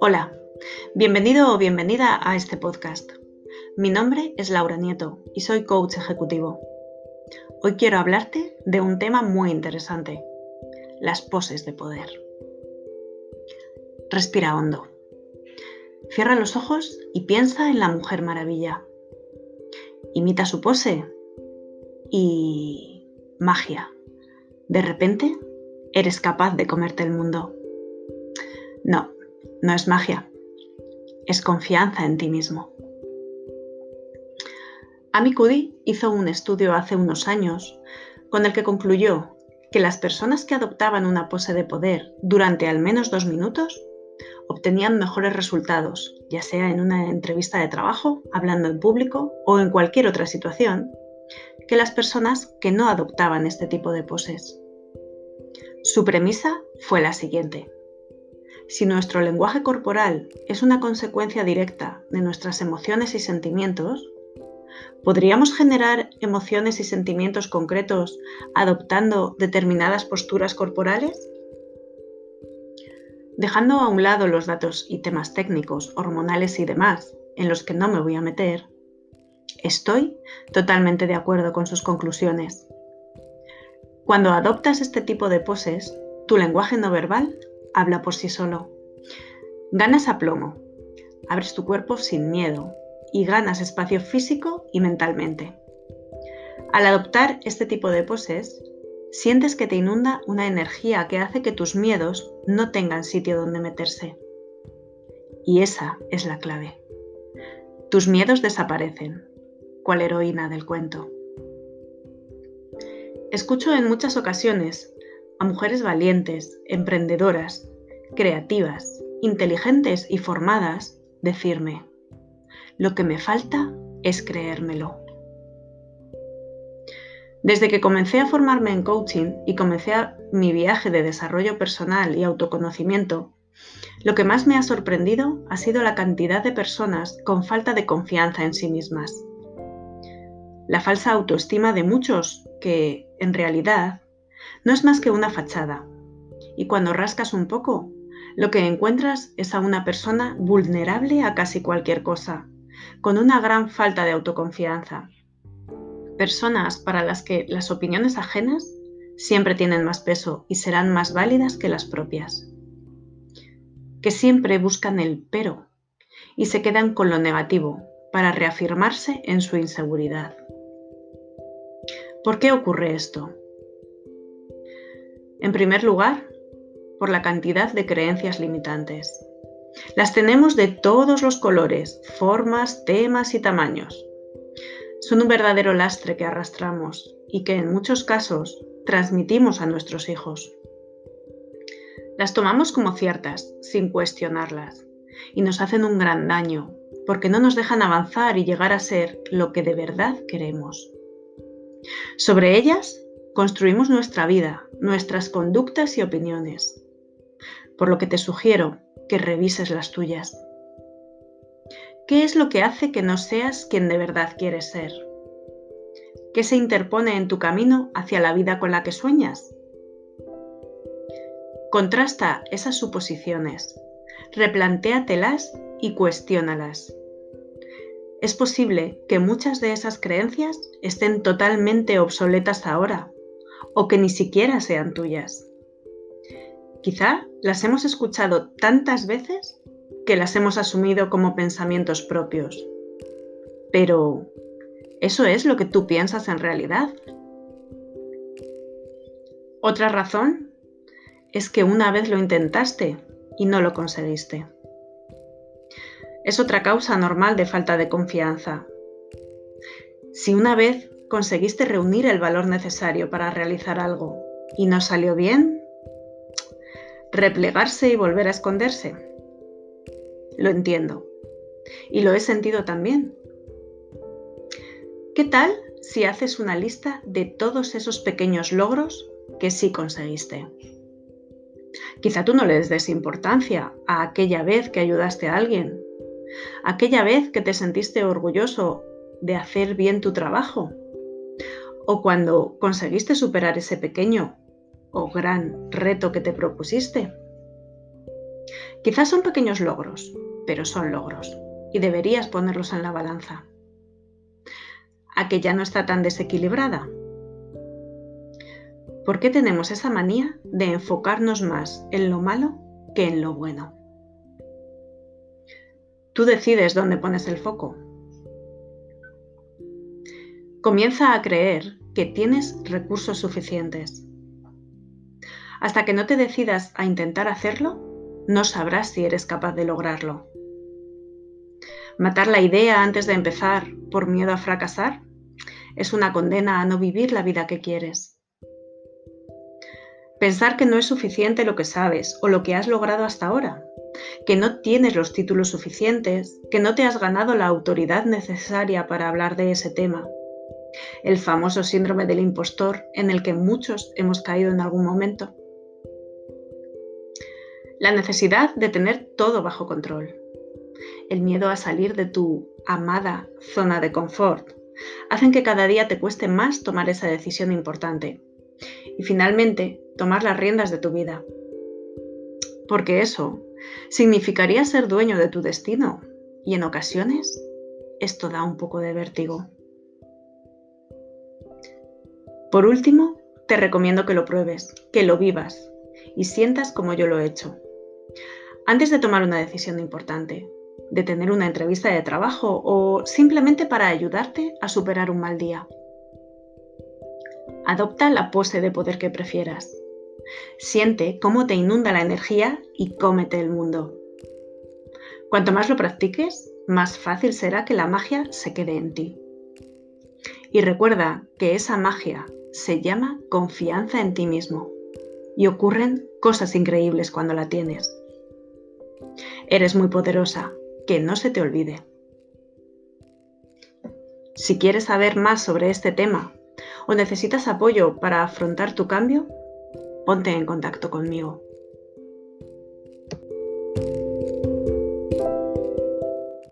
Hola, bienvenido o bienvenida a este podcast. Mi nombre es Laura Nieto y soy coach ejecutivo. Hoy quiero hablarte de un tema muy interesante, las poses de poder. Respira hondo. Cierra los ojos y piensa en la Mujer Maravilla. Imita su pose y... magia. De repente, eres capaz de comerte el mundo. No, no es magia, es confianza en ti mismo. Amy Cuddy hizo un estudio hace unos años con el que concluyó que las personas que adoptaban una pose de poder durante al menos dos minutos obtenían mejores resultados, ya sea en una entrevista de trabajo, hablando en público o en cualquier otra situación, que las personas que no adoptaban este tipo de poses. Su premisa fue la siguiente. Si nuestro lenguaje corporal es una consecuencia directa de nuestras emociones y sentimientos, ¿podríamos generar emociones y sentimientos concretos adoptando determinadas posturas corporales? Dejando a un lado los datos y temas técnicos, hormonales y demás, en los que no me voy a meter, estoy totalmente de acuerdo con sus conclusiones. Cuando adoptas este tipo de poses, tu lenguaje no verbal habla por sí solo. Ganas aplomo, abres tu cuerpo sin miedo y ganas espacio físico y mentalmente. Al adoptar este tipo de poses, sientes que te inunda una energía que hace que tus miedos no tengan sitio donde meterse. Y esa es la clave. Tus miedos desaparecen, cual heroína del cuento. Escucho en muchas ocasiones a mujeres valientes, emprendedoras, creativas, inteligentes y formadas decirme, lo que me falta es creérmelo. Desde que comencé a formarme en coaching y comencé mi viaje de desarrollo personal y autoconocimiento, lo que más me ha sorprendido ha sido la cantidad de personas con falta de confianza en sí mismas. La falsa autoestima de muchos que, en realidad, no es más que una fachada. Y cuando rascas un poco, lo que encuentras es a una persona vulnerable a casi cualquier cosa, con una gran falta de autoconfianza. Personas para las que las opiniones ajenas siempre tienen más peso y serán más válidas que las propias. Que siempre buscan el pero y se quedan con lo negativo para reafirmarse en su inseguridad. ¿Por qué ocurre esto? En primer lugar, por la cantidad de creencias limitantes. Las tenemos de todos los colores, formas, temas y tamaños. Son un verdadero lastre que arrastramos y que en muchos casos transmitimos a nuestros hijos. Las tomamos como ciertas, sin cuestionarlas, y nos hacen un gran daño, porque no nos dejan avanzar y llegar a ser lo que de verdad queremos. Sobre ellas construimos nuestra vida, nuestras conductas y opiniones. Por lo que te sugiero que revises las tuyas. ¿Qué es lo que hace que no seas quien de verdad quieres ser? ¿Qué se interpone en tu camino hacia la vida con la que sueñas? Contrasta esas suposiciones, replantéatelas y cuestiónalas. Es posible que muchas de esas creencias estén totalmente obsoletas ahora o que ni siquiera sean tuyas. Quizá las hemos escuchado tantas veces que las hemos asumido como pensamientos propios. Pero, ¿eso es lo que tú piensas en realidad? Otra razón es que una vez lo intentaste y no lo conseguiste. Es otra causa normal de falta de confianza. Si una vez conseguiste reunir el valor necesario para realizar algo y no salió bien, replegarse y volver a esconderse. Lo entiendo. Y lo he sentido también. ¿Qué tal si haces una lista de todos esos pequeños logros que sí conseguiste? Quizá tú no les des importancia a aquella vez que ayudaste a alguien, aquella vez que te sentiste orgulloso de hacer bien tu trabajo, o cuando conseguiste superar ese pequeño o gran reto que te propusiste? Quizás son pequeños logros, pero son logros y deberías ponerlos en la balanza. ¿A que ya no está tan desequilibrada? ¿Por qué tenemos esa manía de enfocarnos más en lo malo que en lo bueno? Tú decides dónde pones el foco. Comienza a creer que tienes recursos suficientes. Hasta que no te decidas a intentar hacerlo, no sabrás si eres capaz de lograrlo. Matar la idea antes de empezar por miedo a fracasar es una condena a no vivir la vida que quieres. Pensar que no es suficiente lo que sabes o lo que has logrado hasta ahora, que no tienes los títulos suficientes, que no te has ganado la autoridad necesaria para hablar de ese tema. El famoso síndrome del impostor en el que muchos hemos caído en algún momento. La necesidad de tener todo bajo control el miedo a salir de tu amada zona de confort, hacen que cada día te cueste más tomar esa decisión importante y finalmente tomar las riendas de tu vida. Porque eso significaría ser dueño de tu destino y en ocasiones esto da un poco de vértigo. Por último, te recomiendo que lo pruebes, que lo vivas y sientas como yo lo he hecho. Antes de tomar una decisión importante, de tener una entrevista de trabajo o simplemente para ayudarte a superar un mal día. Adopta la pose de poder que prefieras. Siente cómo te inunda la energía y cómete el mundo. Cuanto más lo practiques, más fácil será que la magia se quede en ti. Y recuerda que esa magia se llama confianza en ti mismo y ocurren cosas increíbles cuando la tienes. Eres muy poderosa que no se te olvide. Si quieres saber más sobre este tema o necesitas apoyo para afrontar tu cambio, ponte en contacto conmigo.